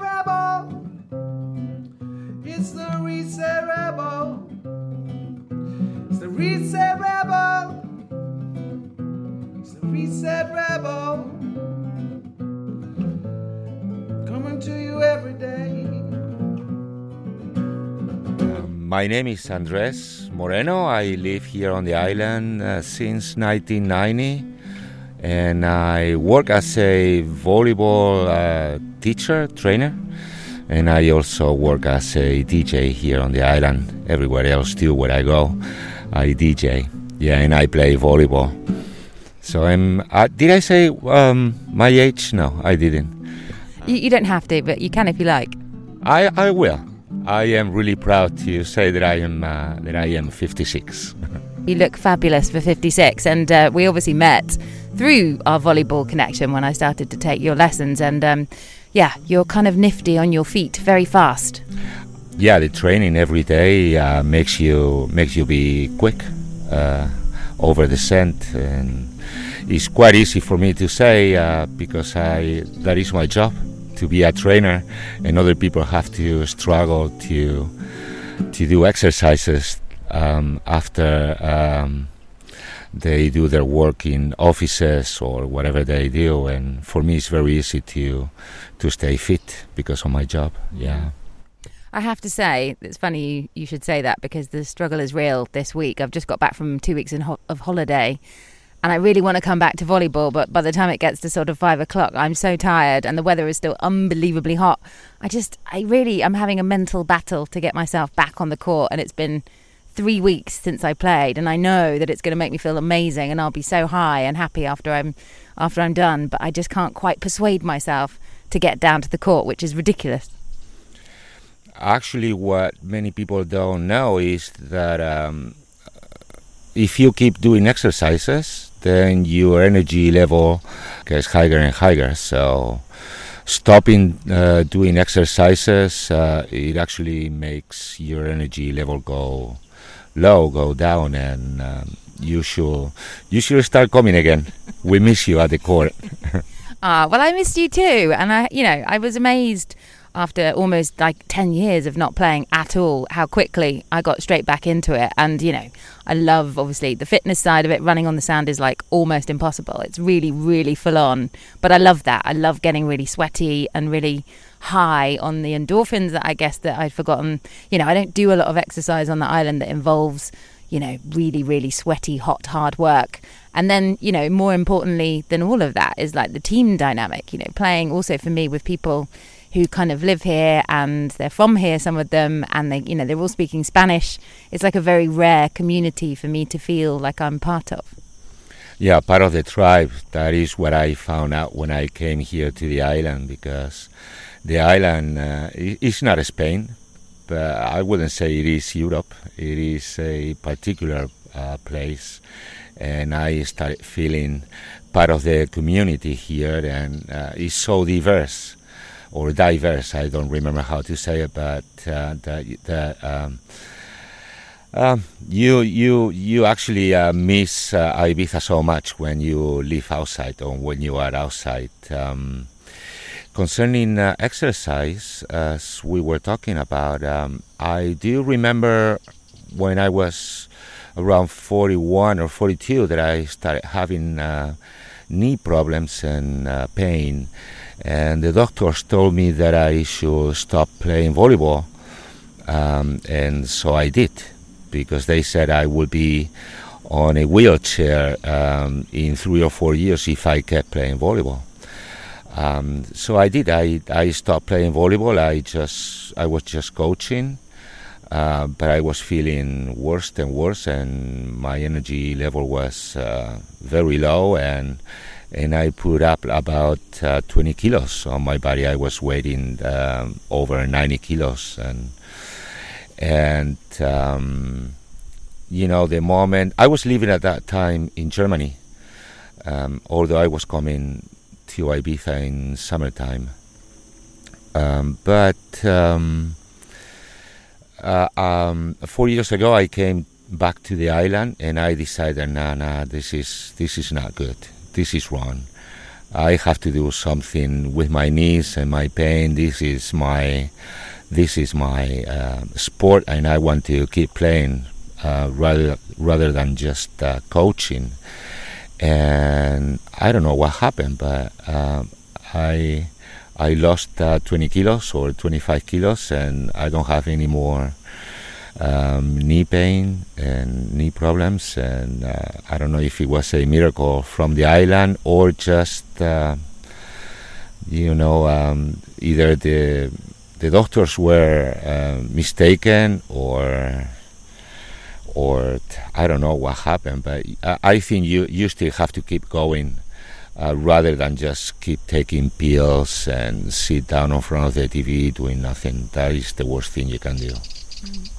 Rebel. It's the Rebel. It's the Rebel. It's the Rebel. Coming to you every day. My name is Andres Moreno. I live here on the island uh, since 1990 and I work as a volleyball uh, teacher, trainer, and I also work as a DJ here on the island. Everywhere else too, where I go, I DJ. Yeah, and I play volleyball. So I'm. Uh, did I say um, my age? No, I didn't. You, you don't have to, but you can if you like. I I will. I am really proud to say that I am uh, that I am 56. You look fabulous for 56, and uh, we obviously met through our volleyball connection when I started to take your lessons. And um, yeah, you're kind of nifty on your feet, very fast. Yeah, the training every day uh, makes you makes you be quick uh, over the scent, and it's quite easy for me to say uh, because I that is my job to be a trainer, and other people have to struggle to to do exercises um, after um, they do their work in offices or whatever they do. And for me, it's very easy to to stay fit because of my job. Yeah. I have to say, it's funny you, should say that because the struggle is real this week. I've just got back from two weeks ho- of holiday and I really want to come back to volleyball, but by the time it gets to sort of five o'clock, I'm so tired and the weather is still unbelievably hot. I just, I really, I'm having a mental battle to get myself back on the court and it's been three weeks since I played, and I know that it's going to make me feel amazing, and I'll be so high and happy after I'm after I'm done. But I just can't quite persuade myself to get down to the court, which is ridiculous. Actually, what many people don't know is that um, if you keep doing exercises, then your energy level gets higher and higher. So stopping uh, doing exercises, uh, it actually makes your energy level go low go down, and um, you should you should start coming again. we miss you at the court. ah, well, I missed you too, and I, you know, I was amazed after almost like 10 years of not playing at all how quickly I got straight back into it. And you know I love obviously the fitness side of it. Running on the sand is like almost impossible. It's really really full on. But I love that. I love getting really sweaty and really high on the endorphins that I guess that I'd forgotten. You know, I don't do a lot of exercise on the island that involves, you know, really, really sweaty, hot, hard work. And then, you know, more importantly than all of that is like the team dynamic, you know, playing also for me with people who kind of live here and they're from here, some of them, and they, you know, they're all speaking Spanish. It's like a very rare community for me to feel like I'm part of. Yeah, part of the tribe. That is what I found out when I came here to the island because the island uh, is not Spain, but I wouldn't say it is Europe. It is a particular uh, place, and I started feeling part of the community here, and uh, it's so diverse or diverse. I don't remember how to say it, but uh, the um, um, you you you actually uh, miss uh, Ibiza so much when you live outside or when you are outside. Um, Concerning uh, exercise, as we were talking about, um, I do remember when I was around 41 or 42 that I started having uh, knee problems and uh, pain, and the doctors told me that I should stop playing volleyball, um, and so I did because they said I would be on a wheelchair um, in three or four years if I kept playing volleyball. Um, so I did. I, I stopped playing volleyball. I just I was just coaching, uh, but I was feeling worse and worse, and my energy level was uh, very low, and and I put up about uh, 20 kilos on my body. I was weighing um, over 90 kilos, and and um, you know the moment I was living at that time in Germany, um, although I was coming to Ibiza in summertime. Um, but um, uh, um, four years ago, I came back to the island, and I decided, nah, nah, this is this is not good. This is wrong. I have to do something with my knees and my pain. This is my this is my uh, sport, and I want to keep playing uh, rather rather than just uh, coaching. And I don't know what happened, but um, I I lost uh, 20 kilos or 25 kilos, and I don't have any more um, knee pain and knee problems. And uh, I don't know if it was a miracle from the island or just, uh, you know, um, either the the doctors were uh, mistaken or or I don't know what happened. But I, think you you still have to keep going. Uh, rather than just keep taking pills and sit down in front of the TV doing nothing. That is the worst thing you can do. Mm.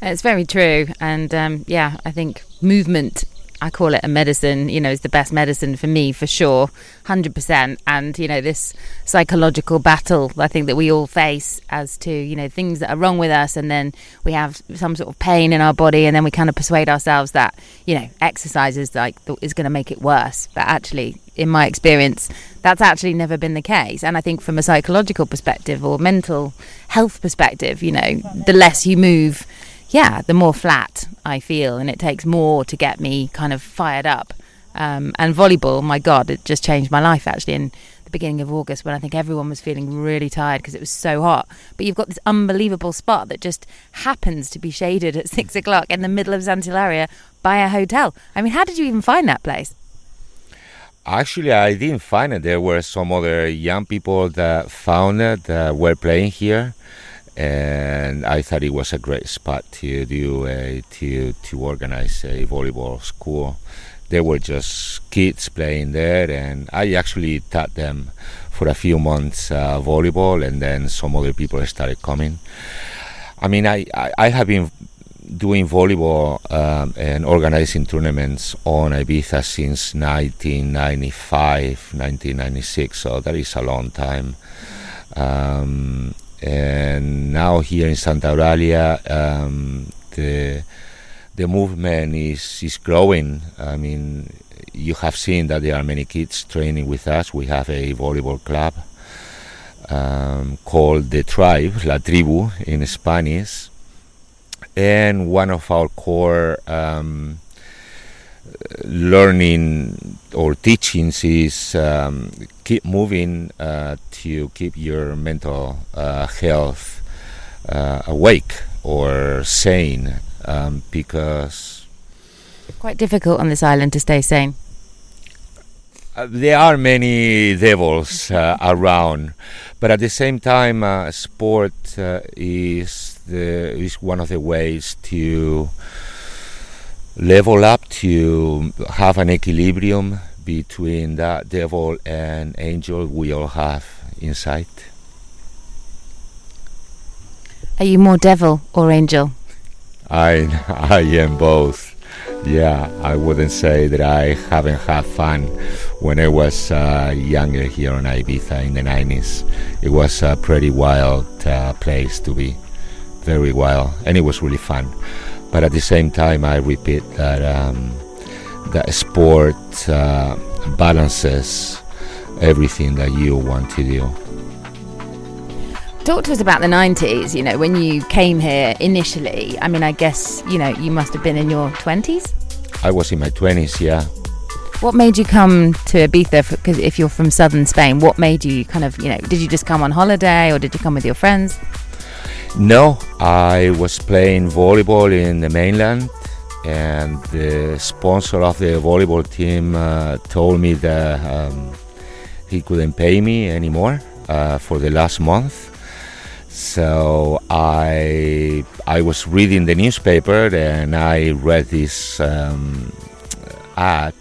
It's very true, and um, yeah, I think movement. I call it a medicine. You know, is the best medicine for me for sure, hundred percent. And you know, this psychological battle I think that we all face as to you know things that are wrong with us, and then we have some sort of pain in our body, and then we kind of persuade ourselves that you know exercise is like is going to make it worse. But actually, in my experience, that's actually never been the case. And I think from a psychological perspective or mental health perspective, you know, the less you move yeah, the more flat I feel, and it takes more to get me kind of fired up. Um, and volleyball, my God, it just changed my life actually in the beginning of August when I think everyone was feeling really tired because it was so hot. But you've got this unbelievable spot that just happens to be shaded at six o'clock in the middle of Santa Eulalia by a hotel. I mean, how did you even find that place? Actually, I didn't find it. There were some other young people that found it that were playing here and I thought it was a great spot to do a, to to organize a volleyball school. They were just kids playing there, and I actually taught them for a few months uh, volleyball, and then some other people started coming. I mean, I, I, I have been doing volleyball um, and organizing tournaments on Ibiza since 1995, 1996, so that is a long time. Um, and now here in Santa Eulalia, um, the the movement is is growing. I mean, you have seen that there are many kids training with us. We have a volleyball club um, called the Tribe, La Tribu in Spanish, and one of our core um, learning or teachings is um, keep moving uh, to keep your mental uh, health uh, awake or sane um, because quite difficult on this island to stay sane. Uh, there are many devils uh, around but at the same time uh, sport is the is one of the ways to level up to have an equilibrium between that devil and angel we all have inside. Are you more devil or angel? I I am both. Yeah, I wouldn't say that I haven't had fun when I was uh, younger here on Ibiza in the 90s. It was a pretty wild uh, place to be, very wild, and it was really fun. But at the same time, I repeat that um, that sport uh, balances everything that you want to do. Talk to us about the 90s, you know, when you came here initially. I mean, I guess, you know, you must have been in your 20s? I was in my 20s, yeah. What made you come to Ibiza? Because if you're from southern Spain, what made you kind of, you know, did you just come on holiday or did you come with your friends? No, I was playing volleyball in the mainland, and the sponsor of the volleyball team uh, told me that um, he couldn't pay me anymore uh, for the last month. So I I was reading the newspaper and I read this um, ad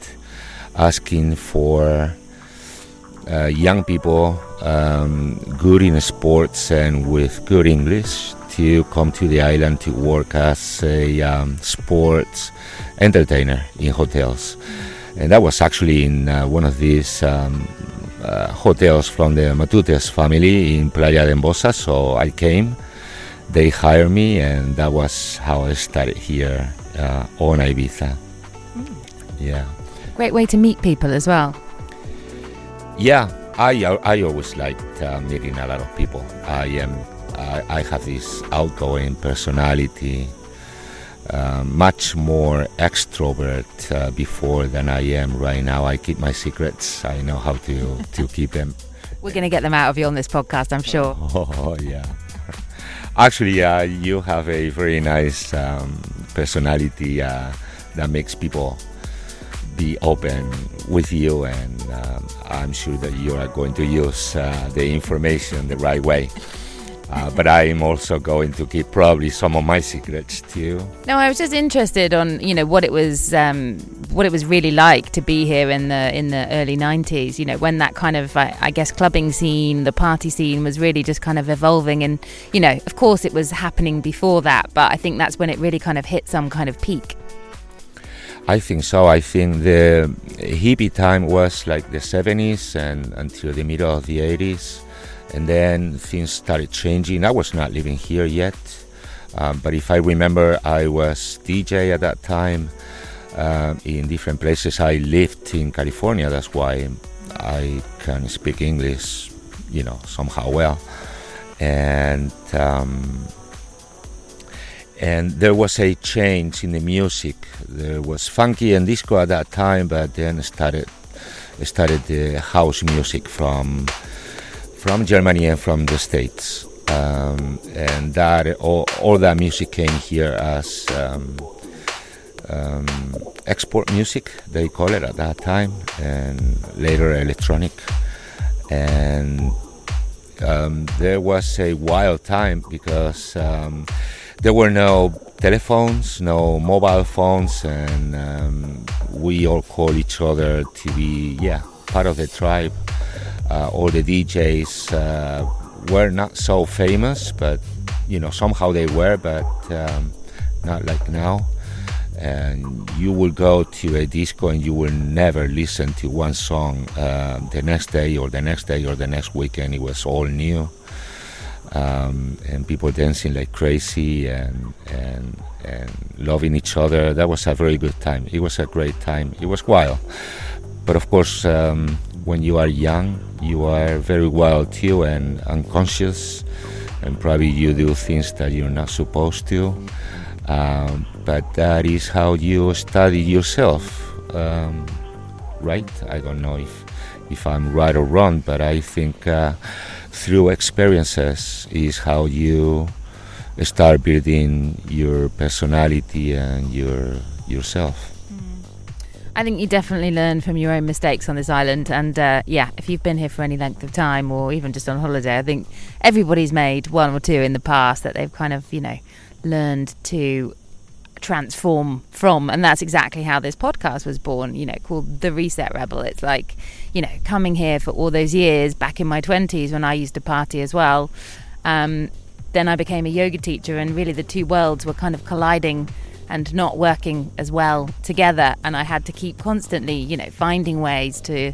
asking for uh, young people um, good in sports and with good English to come to the island to work as a um, sports entertainer in hotels. And that was actually in uh, one of these um, uh, hotels from the Matutes family in Playa d'en Bossa. So I came, they hired me, and that was how I started here uh, on Ibiza. Mm. Yeah. Great way to meet people as well. Yeah, I I always liked uh, meeting a lot of people. I am I, I have this outgoing personality, uh, much more extrovert uh, before than I am right now. I keep my secrets. I know how to to keep them. We're going to get them out of you on this podcast, I'm sure. Oh yeah. Actually, uh, you have a very nice um, personality uh, that makes people be open with you, and um, I'm sure that you are going to use uh, the information the right way. Uh, but I'm also going to keep probably some of my secrets too. No, I was just interested on you know what it was um, what it was really like to be here in the in the early '90s. You know when that kind of I, I guess clubbing scene, the party scene was really just kind of evolving, and you know of course it was happening before that, but I think that's when it really kind of hit some kind of peak. I think so. I think the hippie time was like the 70s and until the middle of the 80s and then things started changing. I was not living here yet, um, but if I remember, I was DJ at that time uh, in different places. I lived in California, that's why I can speak English, you know, somehow well, and. Um, and there was a change in the music. There was funky and disco at that time, but then started started the house music from from Germany and from the States. Um, and that all, all, that music came here as um, um, export music, they call it at that time, and later electronic. And um, there was a wild time because um, there were no telephones, no mobile phones, and um, we all call each other to be, yeah, part of the tribe uh, all the DJs uh, were not so famous, but you know somehow they were, but um, not like now. And you will go to a disco and you will never listen to one song uh, the next day or the next day or the next weekend. It was all new. Um, and people dancing like crazy and, and and loving each other. That was a very good time. It was a great time. It was wild, but of course, um, when you are young, you are very wild too and unconscious, and probably you do things that you're not supposed to. Um, but that is how you study yourself, um, right? I don't know if if I'm right or wrong, but I think uh, through experiences is how you start building your personality and your yourself. I think you definitely learn from your own mistakes on this island. And uh, yeah, if you've been here for any length of time or even just on holiday, I think everybody's made one or two in the past that they've kind of, you know, learned to transform from and that's exactly how this podcast was born you know called the reset rebel it's like you know coming here for all those years back in my 20s when i used to party as well um, then i became a yoga teacher and really the two worlds were kind of colliding and not working as well together. And I had to keep constantly, you know, finding ways to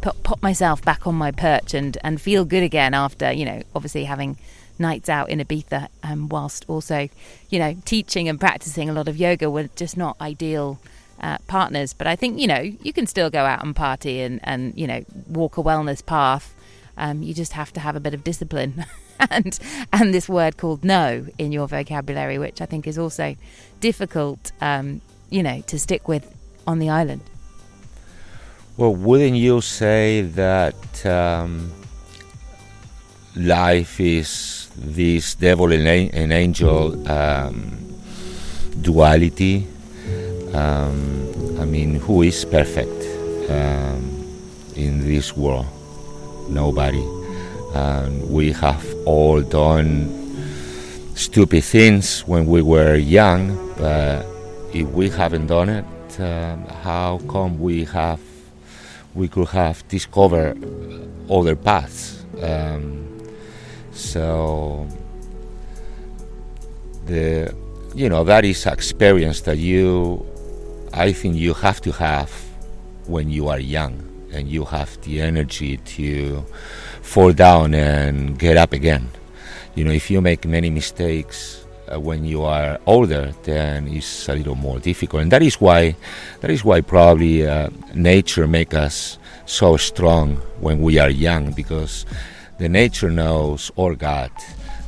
put, put myself back on my perch and, and feel good again after, you know, obviously having nights out in Ibiza, um, whilst also, you know, teaching and practicing a lot of yoga were just not ideal. Uh, partners, but I think you know you can still go out and party and, and you know walk a wellness path. Um, you just have to have a bit of discipline and and this word called no in your vocabulary, which I think is also difficult, um, you know, to stick with on the island. Well, wouldn't you say that um, life is this devil and, and angel um, duality? Um, I mean, who is perfect um, in this world? Nobody and we have all done stupid things when we were young, but if we haven't done it, um, how come we have we could have discovered other paths? Um, so the you know that is experience that you I think you have to have when you are young and you have the energy to fall down and get up again. You know, if you make many mistakes uh, when you are older, then it's a little more difficult, and that is why that is why probably uh, nature make us so strong when we are young because the nature knows or God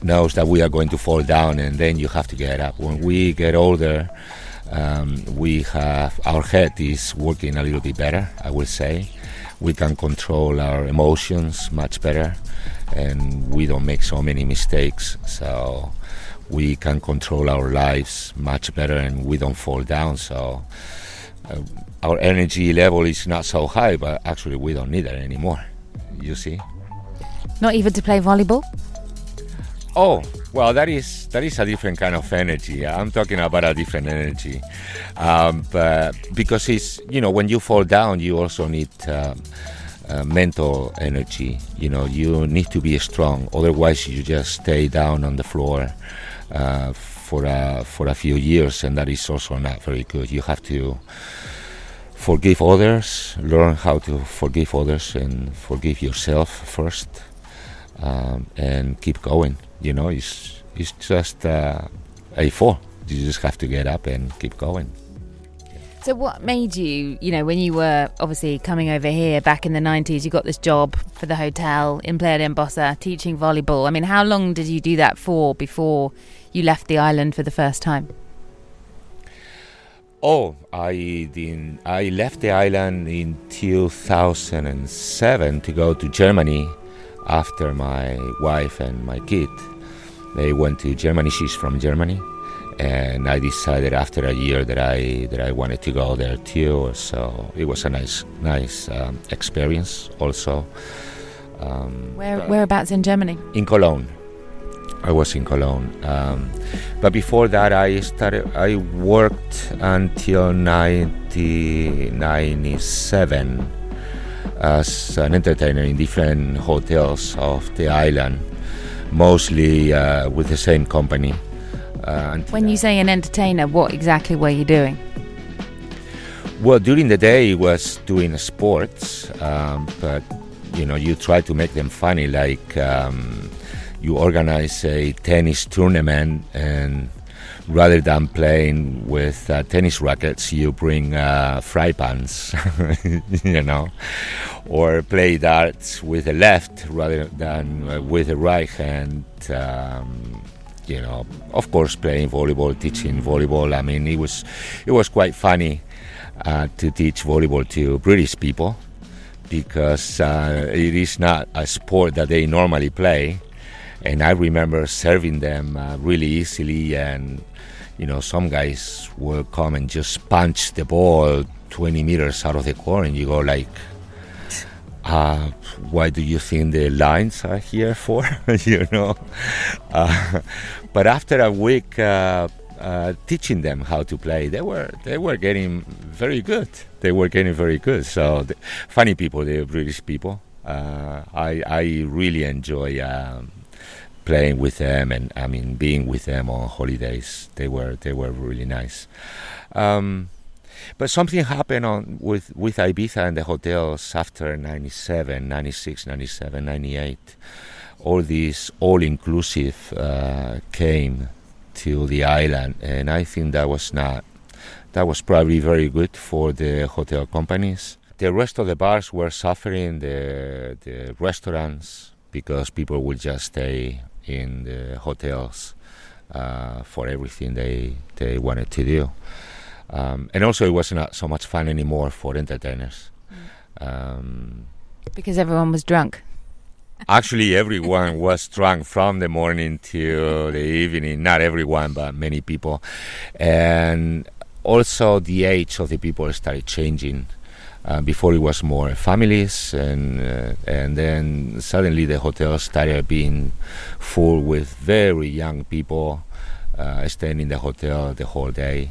knows that we are going to fall down and then you have to get up. When we get older, um, we have our head is working a little bit better, I will say. We can control our emotions much better and we don't make so many mistakes. So we can control our lives much better and we don't fall down. So uh, our energy level is not so high, but actually we don't need it anymore. You see? Not even to play volleyball? Oh, well, that is that is a different kind of energy. I'm talking about a different energy, um, but because it's you know when you fall down, you also need um, uh, mental energy. You know, you need to be strong. Otherwise, you just stay down on the floor uh, for a for a few years, and that is also not very good. You have to forgive others, learn how to forgive others, and forgive yourself first, um, and keep going. You know, it's it's just uh, a four. You just have to get up and keep going. So, what made you, you know, when you were obviously coming over here back in the 90s, you got this job for the hotel in Playa d'en Bossa teaching volleyball. I mean, how long did you do that for before you left the island for the first time? Oh, I did I left the island in 2007 to go to Germany after my wife and my kid. They went to Germany. She's from Germany and I decided after a year that I that I wanted to go there too. So it was a nice nice um, experience. Also, um, where whereabouts in Germany? In Cologne. I was in Cologne, um, but before that, I started. I worked until 1997 as an entertainer in different hotels of the island, mostly uh, with the same company. Uh, when you say an entertainer, what exactly were you doing? Well, during the day, it was doing sports, um, but you know, you try to make them funny. Like um, you organize a tennis tournament, and rather than playing with uh, tennis rackets, you bring uh, fry pans, you know, or play darts with the left rather than uh, with the right hand. Um, you know, of course, playing volleyball, teaching volleyball. I mean, it was it was quite funny uh, to teach volleyball to British people because uh, it is not a sport that they normally play. And I remember serving them uh, really easily, and you know, some guys will come and just punch the ball 20 meters out of the court, and you go like, uh, why do you think the lines are here for? you know. Uh, but after a week uh, uh, teaching them how to play, they were they were getting very good. They were getting very good. So the, funny people, the British people. Uh, I I really enjoy. Um, playing with them and I mean being with them on holidays they were they were really nice um, but something happened on with with Ibiza and the hotels after 97, 96, 97, 98. All these all inclusive uh, came to the island, and I think that was not that was probably very good for the hotel companies. The rest of the bars were suffering. The the restaurants because people would just stay in the hotels uh, for everything they they wanted to do. Um, and also, it was not so much fun anymore for entertainers. Mm. Um, because everyone was drunk. Actually, everyone was drunk from the morning till the evening. Not everyone, but many people. And also, the age of the people started changing. Uh, before it was more families, and uh, and then suddenly the hotel started being full with very young people uh, staying in the hotel the whole day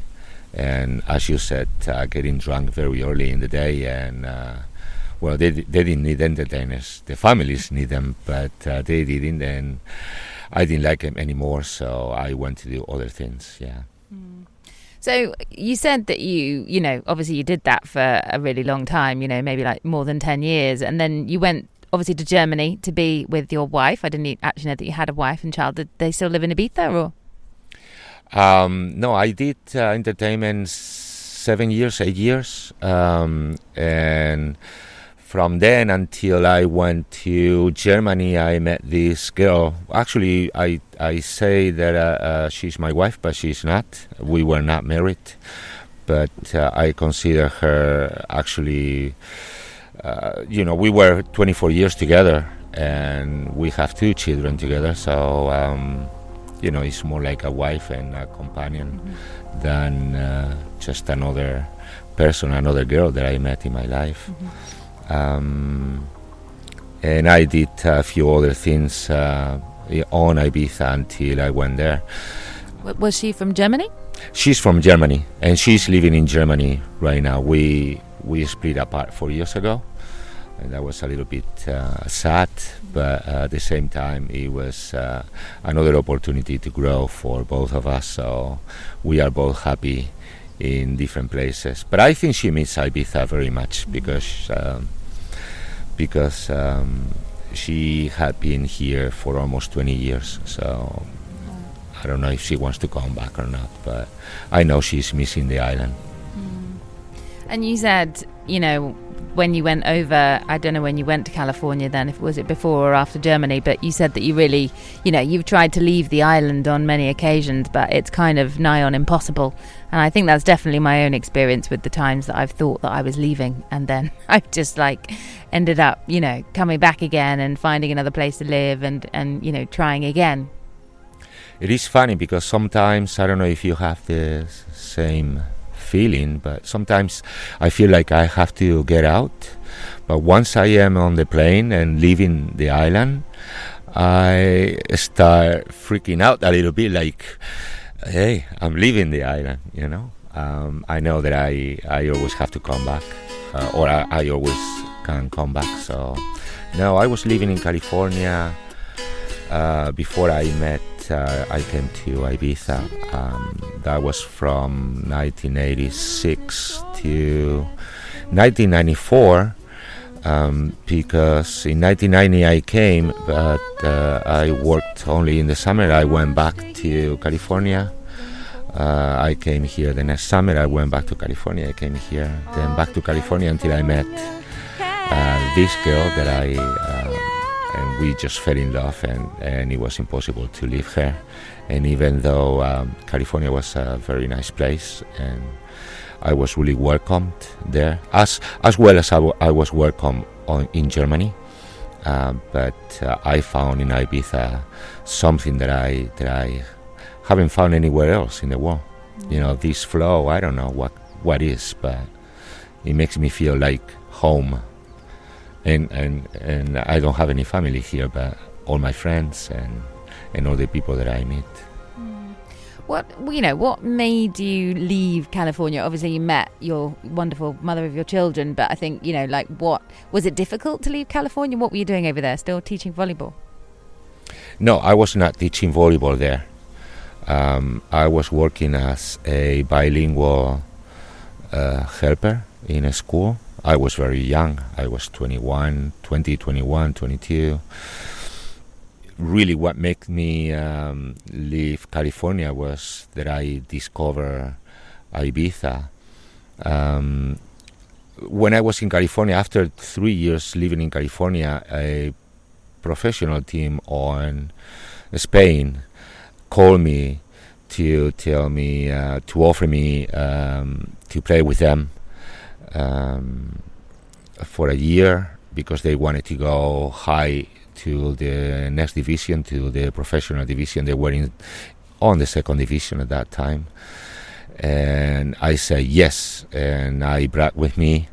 and as you said, uh, getting drunk very early in the day, and uh, well, they they didn't need entertainers. The families need them, but uh, they didn't, and I didn't like them anymore. So I went to do other things. Yeah. So you said that you, you know, obviously you did that for a really long time. You know, maybe like more than ten years, and then you went obviously to Germany to be with your wife. I didn't actually know that you had a wife and child. Did they still live in Ibiza or? Um, no, I did uh, entertainment seven years, eight years, um, and from then until I went to Germany, I met this girl. Actually, I I say that uh, uh, she's my wife, but she's not. We were not married, but uh, I consider her actually. Uh, you know, we were 24 years together, and we have two children together. So, um, you know, it's more like a wife and a companion mm-hmm. than uh, just another person, another girl that I met in my life. Mm-hmm. Um, and I did a few other things uh, on Ibiza until I went there. Was she from Germany? She's from Germany, and she's living in Germany right now. We we split apart four years ago, and that was a little bit uh, sad, but uh, at the same time, it was uh, another opportunity to grow for both of us. So we are both happy in different places. But I think she misses Ibiza very much because um, because um, she had been here for almost 20 years. So I don't know if she wants to come back or not, but I know she's missing the island. Mm. And you said, you know, when you went over, I don't know when you went to California then, if was it before or after Germany, but you said that you really, you know, you've tried to leave the island on many occasions, but it's kind of nigh on impossible. And I think that's definitely my own experience with the times that I've thought that I was leaving and then I've just like ended up, you know, coming back again and finding another place to live and, and you know, trying again. It is funny because sometimes, I don't know if you have the same feeling, but sometimes I feel like I have to get out. But once I am on the plane and leaving the island, I start freaking out a little bit like, hey, I'm leaving the island, you know? Um, I know that I, I always have to come back, uh, or I, I always can come back. So, no, I was living in California uh, before I met uh, I came to Ibiza. Um, that was from 1986 to 1994. Um, because in 1990 I came, but uh, I worked only in the summer. I went back to California. Uh, I came here the next summer. I went back to California. I came here, then back to California until I met uh, this girl that I uh, and we just fell in love, and, and it was impossible to leave her. And even though um, California was a very nice place, and I was really welcomed there, as as well as I, w- I was welcome on, in Germany. Uh, but uh, I found in Ibiza something that I that I haven't found anywhere else in the world. You know, this flow. I don't know what what is, but it makes me feel like home and and and I don't have any family here, but all my friends and and all the people that I meet. Hmm. What you know? What made you leave California? Obviously, you met your wonderful mother of your children, but I think you know, like, what was it difficult to leave California? What were you doing over there? Still teaching volleyball? No, I was not teaching volleyball there. Um, I was working as a bilingual uh, helper in a school I was very young. I was 21, 20, 21, 22. Really, what made me um, leave California was that I discovered Ibiza. Um, when I was in California, after three years living in California, a professional team on Spain called me to tell me uh, to offer me um, to play with them um, for a year because they wanted to go high to the next division, to the professional division. They were in, on the second division at that time. And I said yes, and I brought with me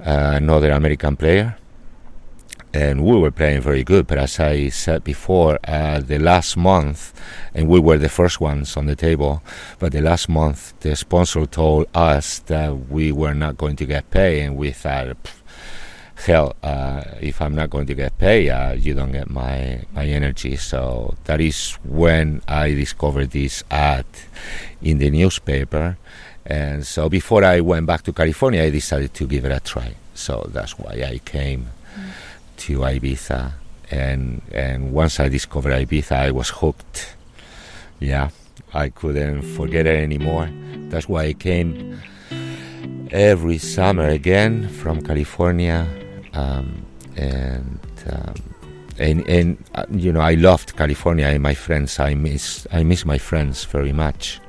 uh, another American player and we were playing very good. But as I said before, uh, the last month, and we were the first ones on the table, but the last month the sponsor told us that we were not going to get paid, and we thought, hell, uh, if I'm not going to get paid, uh, you don't get my my energy. So that is when I discovered this ad in the newspaper. And so before I went back to California, I decided to give it a try. So that's why I came to Ibiza, and and once I discovered Ibiza, I was hooked. Yeah, I couldn't forget it anymore. That's why I came every summer again from California um, and um, and and uh, you know I loved California and my friends. I miss I miss my friends very much.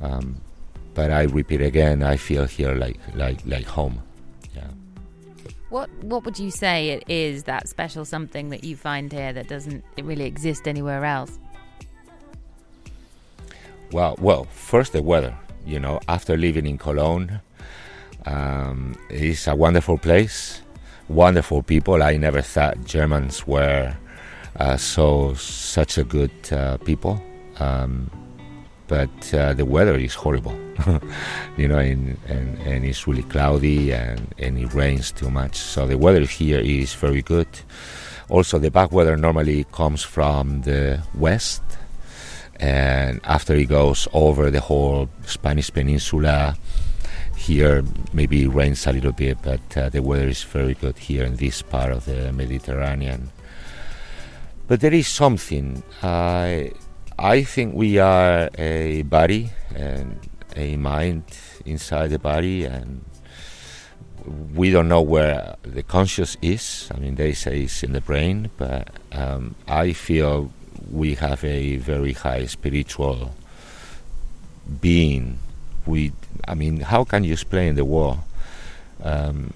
Um, but I repeat again, I feel here like like like home. What what would you say it is that special something that you find here that doesn't really exist anywhere else? Well, well, first the weather. You know, after living in Cologne, um, it's a wonderful place, wonderful people. I never thought Germans were uh, so such a good uh, people. Um, but uh, the weather is horrible, you know, and, and, and it's really cloudy and, and it rains too much. So the weather here is very good. Also, the bad weather normally comes from the west, and after it goes over the whole Spanish peninsula, here maybe it rains a little bit, but uh, the weather is very good here in this part of the Mediterranean. But there is something. Uh, I think we are a body and a mind inside the body, and we don't know where the conscious is. I mean, they say it's in the brain, but um, I feel we have a very high spiritual being. We, I mean, how can you explain the war um,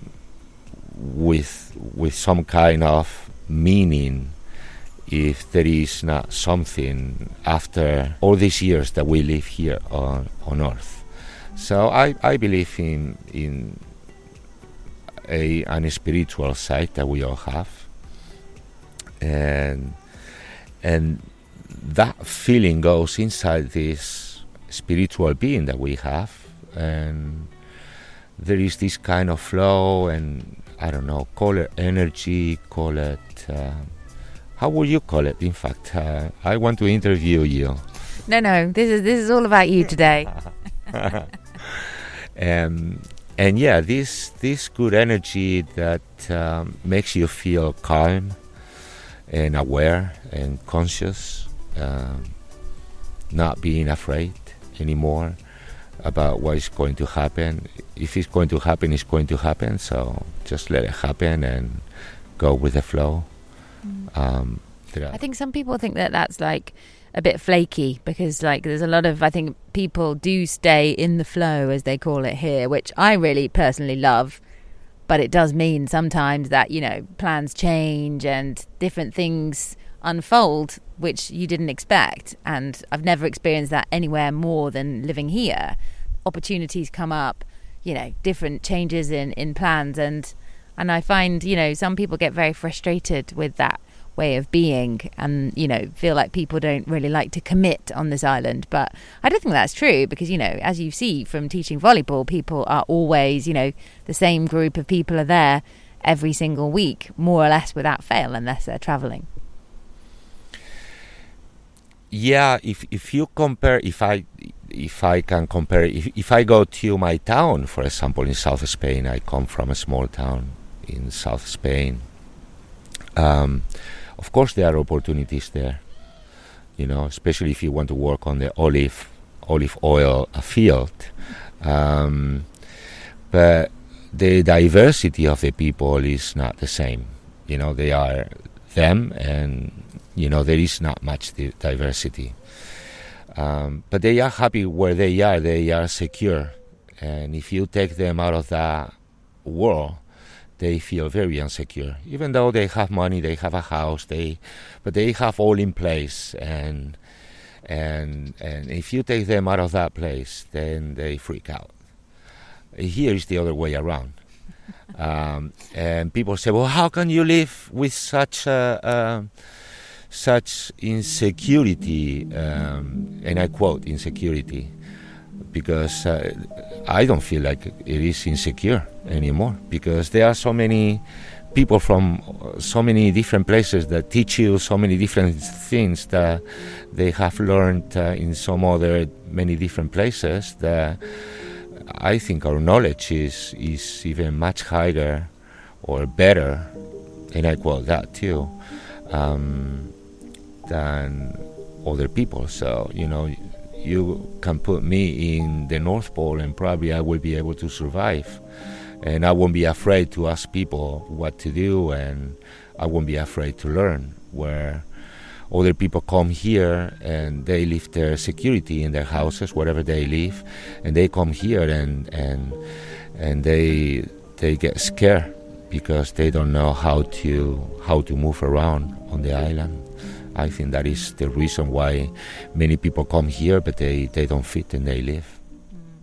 with with some kind of meaning if there is not something after all these years that we live here on on Earth? So I, I believe in in a an spiritual side that we all have, and and that feeling goes inside this spiritual being that we have and there is this kind of flow and i don't know call it energy call it uh, how would you call it in fact uh, i want to interview you No, no, this is this is all about you today. um, and yeah this this good energy that um, makes you feel calm and aware and conscious um, not being afraid anymore about what is going to happen. If it's going to happen, it's going to happen. So just let it happen and go with the flow. Um, I think some people think that that's like a bit flaky because like there's a lot of I think people do stay in the flow as they call it here, which I really personally love. But it does mean sometimes that you know plans change and different things unfold which you didn't expect. And I've never experienced that anywhere more than living here. Opportunities come up, you know, different changes in in plans and and I find you know some people get very frustrated with that way of being and you know feel like people don't really like to commit on this island. But i don't think that's true because you know as you see from teaching volleyball people are always you know the same group of people are there every single week more or less without fail unless they're traveling yeah if if you compare if i if i can compare if, if i go to my town for example in south spain i come from a small town in south spain. Um, of course there are opportunities there you know especially if you want to work on the olive olive oil field. Um, but the diversity of the people is not the same. You know they are them and you know there is not much di- diversity. Um, but they are happy where they are. They are secure. And if you take them out of that world they feel very insecure. Even though they have money they have a house they but they have all in place. And and and if you take them out of that place then they freak out. Here is the other way around. Um, and people say well how can you live with such a, a such insecurity, um, and I quote insecurity, because uh, I don't feel like it is insecure anymore because there are so many people from so many different places that teach you so many different things that they have learned uh, in some other many different places that I think our knowledge is is even much higher or better, and I quote that too. Um, than other people. So, you know, you can put me in the North Pole and probably I will be able to survive. and I won't be afraid to ask people what to do, and I won't be afraid to learn. Where other people come here and they leave their security in their houses wherever they live, and they come here and and and they they get scared because they don't know how to how to move around on the island. I think that is the reason why many people come here, but they, they don't fit and they leave. Mm.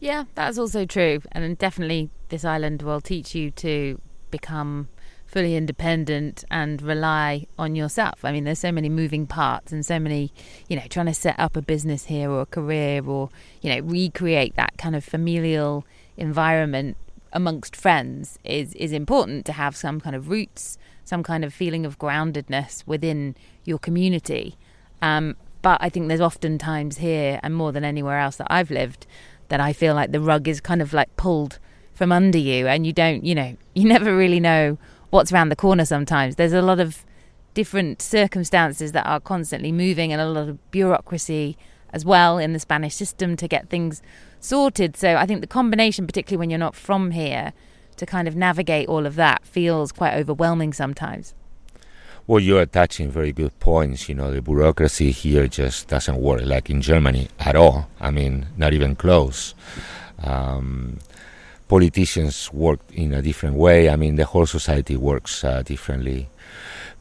Yeah, that's also true. And definitely, this island will teach you to become fully independent and rely on yourself. I mean, there's so many moving parts and so many, you know, trying to set up a business here or a career or, you know, recreate that kind of familial environment amongst friends is is important to have some kind of roots, some kind of feeling of groundedness within your community. Um, but I think there's often times here, and more than anywhere else that I've lived, that I feel like the rug is kind of like pulled from under you, and you don't, you know, you never really know what's around the corner sometimes. There's a lot of different circumstances that are constantly moving and a lot of bureaucracy as well in the Spanish system to get things sorted. So I think the combination, particularly when you're not from here, to kind of navigate all of that feels quite overwhelming sometimes. Well, you're touching very good points. You know, the bureaucracy here just doesn't work like in Germany at all. I mean, not even close. Um, politicians work in a different way. I mean, the whole society works uh, differently.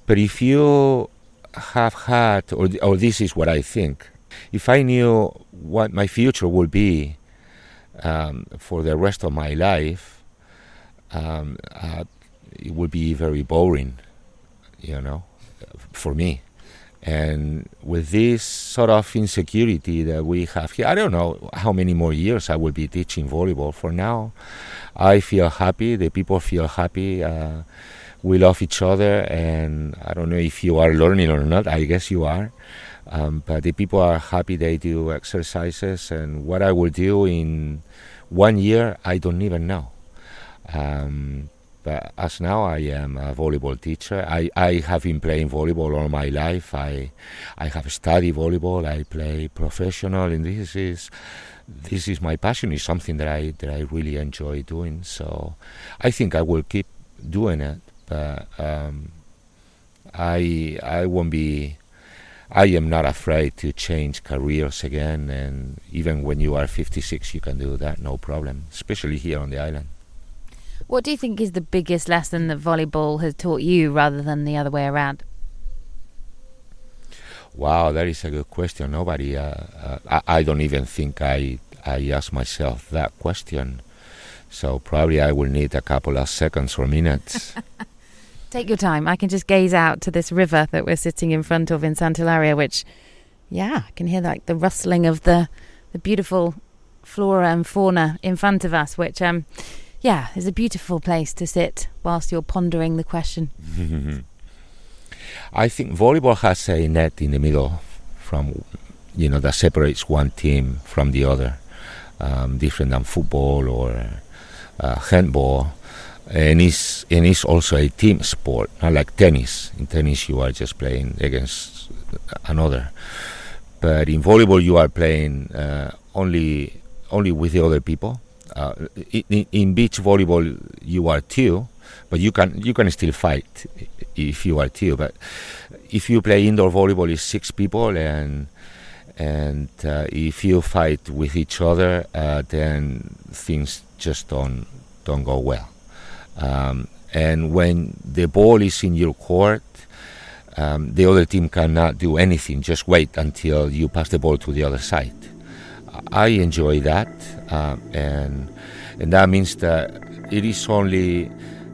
But if you have had, or, or this is what I think, if I knew what my future would be um, for the rest of my life, um, uh, it would be very boring, you know, for me. And with this sort of insecurity that we have here, I don't know how many more years I will be teaching volleyball. For now, I feel happy. The people feel happy. Uh, we love each other, and I don't know if you are learning or not. I guess you are. Um, but the people are happy. They do exercises, and what I will do in one year, I don't even know. Um, but as now I am a volleyball teacher. I, I have been playing volleyball all my life. I I have studied volleyball. I play professional, and this is this is my passion. It's something that I that I really enjoy doing. So I think I will keep doing it. But um, I I won't be. I am not afraid to change careers again, and even when you are 56, you can do that, no problem. Especially here on the island. What do you think is the biggest lesson that volleyball has taught you rather than the other way around? Wow, that is a good question. Nobody, uh, uh, I, I, don't even think I, I ask myself that question. So probably I will need a couple of seconds or minutes. Take your time. I can just gaze out to this river that we're sitting in front of in Santa Eulalia, which, yeah, I can hear like the rustling of the, the beautiful flora and fauna in front of us, which, um, yeah, it's a beautiful place to sit whilst you're pondering the question. I think volleyball has a net in the middle from, you know, that separates one team from the other, um, different than football or uh, handball. And it's, and it's also a team sport, not like tennis. In tennis, you are just playing against another. But in volleyball, you are playing uh, only only with the other people uh, in, in, beach volleyball you are two, but you can you can still fight if you are two. But if you play indoor volleyball, it's six people, and and uh, if you fight with each other, uh, then things just don't don't go well. Um, and when the ball is in your court, um, the other team cannot do anything. Just wait until you pass the ball to the other side. I enjoy that, uh, and and that means that it is only,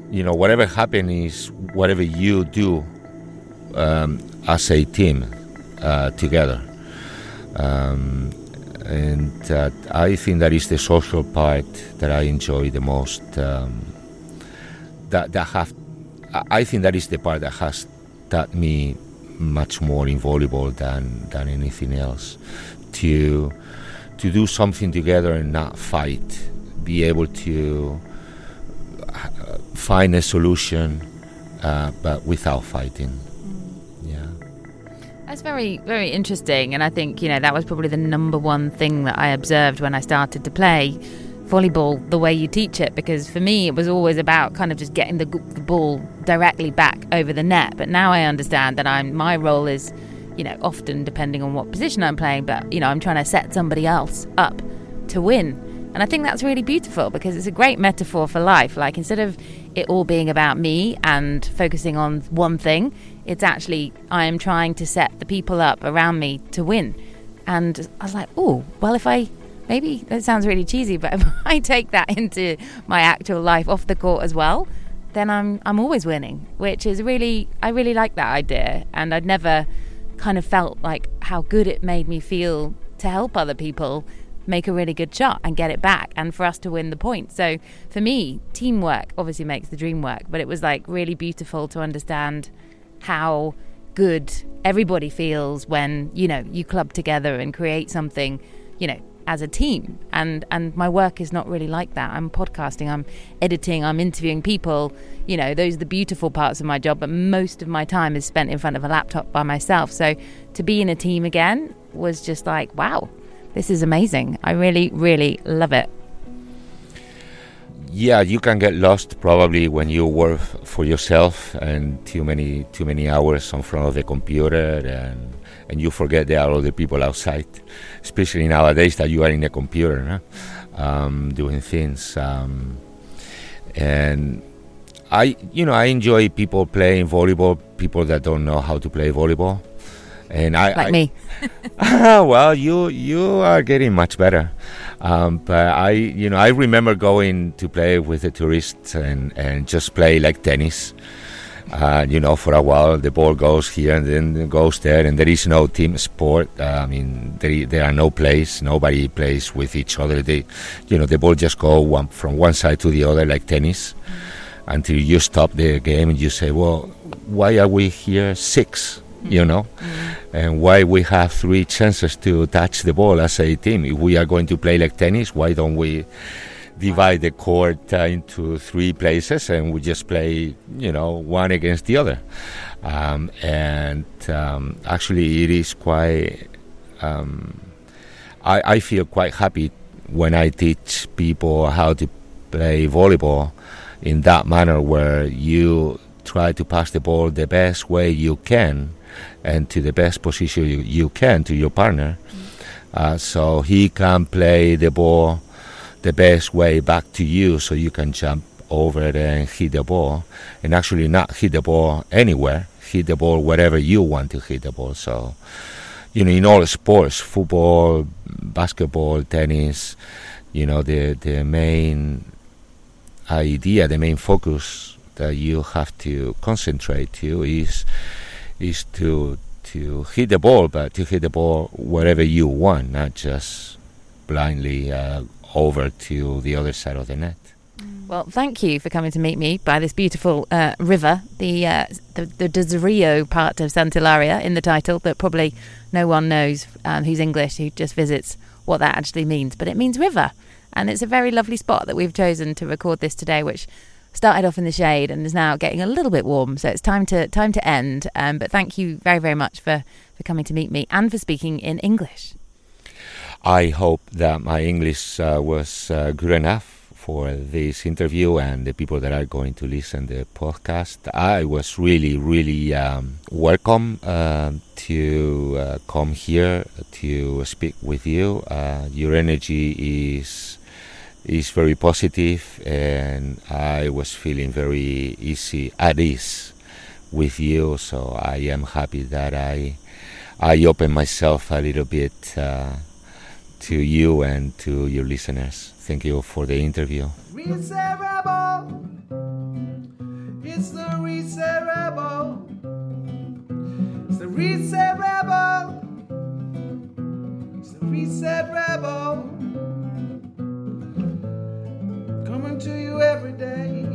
you know, whatever happens is whatever you do um, as a team uh, together. Um, and uh, I think that is the social part that I enjoy the most. Um, that that have, I think that is the part that has taught me much more in volleyball than than anything else. To to do something together and not fight, be able to uh, find a solution, uh, but without fighting. Yeah. That's very, very interesting. And I think, you know, that was probably the number one thing that I observed when I started to play volleyball the way you teach it because for me it was always about kind of just getting the, the ball directly back over the net but now I understand that I'm my role is you know often depending on what position I'm playing but you know I'm trying to set somebody else up to win. And I think that's really beautiful because it's a great metaphor for life. Like instead of it all being about me and focusing on one thing it's actually I am trying to set the people up around me to win. And I was like oh well if I maybe that sounds really cheesy, but if I take that into my actual life off the court as well, then I'm I'm always winning, which is really I really like that idea, and I'd never kind of felt like how good it made me feel to help other people make a really good shot and get it back and for us to win the point. So for me, teamwork obviously makes the dream work, but it was like really beautiful to understand how good everybody feels when, you know, you club together and create something, you know, as a team. And and my work is not really like that. I'm podcasting i'm editing i'm interviewing people. You know those are the beautiful parts of my job but most of my time is spent in front of a laptop by myself. So to be in a team again was just like wow this is amazing. I really really love it. Yeah you can get lost probably when you work for yourself and too many too many hours in front of the computer and and you forget there are other people outside, especially nowadays that you are in a computer no? um, doing things. Um, and I, you know, I enjoy people playing volleyball, people that don't know how to play volleyball. And I, like I, me. well, you you are getting much better. Um, but I, you know, I remember going to play with the tourists and, and just play like tennis. Uh, you know, for a while the ball goes here and then goes there, and there is no team sport. Uh, I mean, there, there are no plays. Nobody plays with each other. They, you know, the ball just go one, from one side to the other like tennis, until you stop the game and you say, "Well, why are we here 6 mm-hmm. You know, mm-hmm. and why we have three chances to touch the ball as a team? If we are going to play like tennis, why don't we? Divide the court uh, into three places and we just play, you know, one against the other. Um, and um, actually, it is quite. Um, I, I feel quite happy when I teach people how to play volleyball in that manner where you try to pass the ball the best way you can and to the best position you, you can to your partner. Uh, so he can play the ball the best way back to you so you can jump over and hit the ball. And actually not hit the ball anywhere hit the ball wherever you want to hit the ball. So you know in all sports football basketball tennis you know the the main idea the main focus that you have to concentrate to is is to to hit the ball but to hit the ball wherever you want not just blindly uh, over to the other side of the net. Well, thank you for coming to meet me by this beautiful uh, river, the, uh, the the des Riu part of Santa Eulalia in the title, that probably no one knows um, who's English who just visits what that actually means. But it means river, and it's a very lovely spot that we've chosen to record this today, which started off in the shade and is now getting a little bit warm. So it's time to time to end. Um, but thank you very very much for for coming to meet me and for speaking in English. I hope that my English uh, was uh, good enough for this interview and the people that are going to listen the podcast. I was really, really um, welcome uh, to uh, come here to speak with you. Uh, your energy is is very positive, and I was feeling very easy at ease with you. So I am happy that I I opened myself a little bit uh, to you and to your listeners. Thank you for the interview. It's the. It's the. It's the. Coming to you.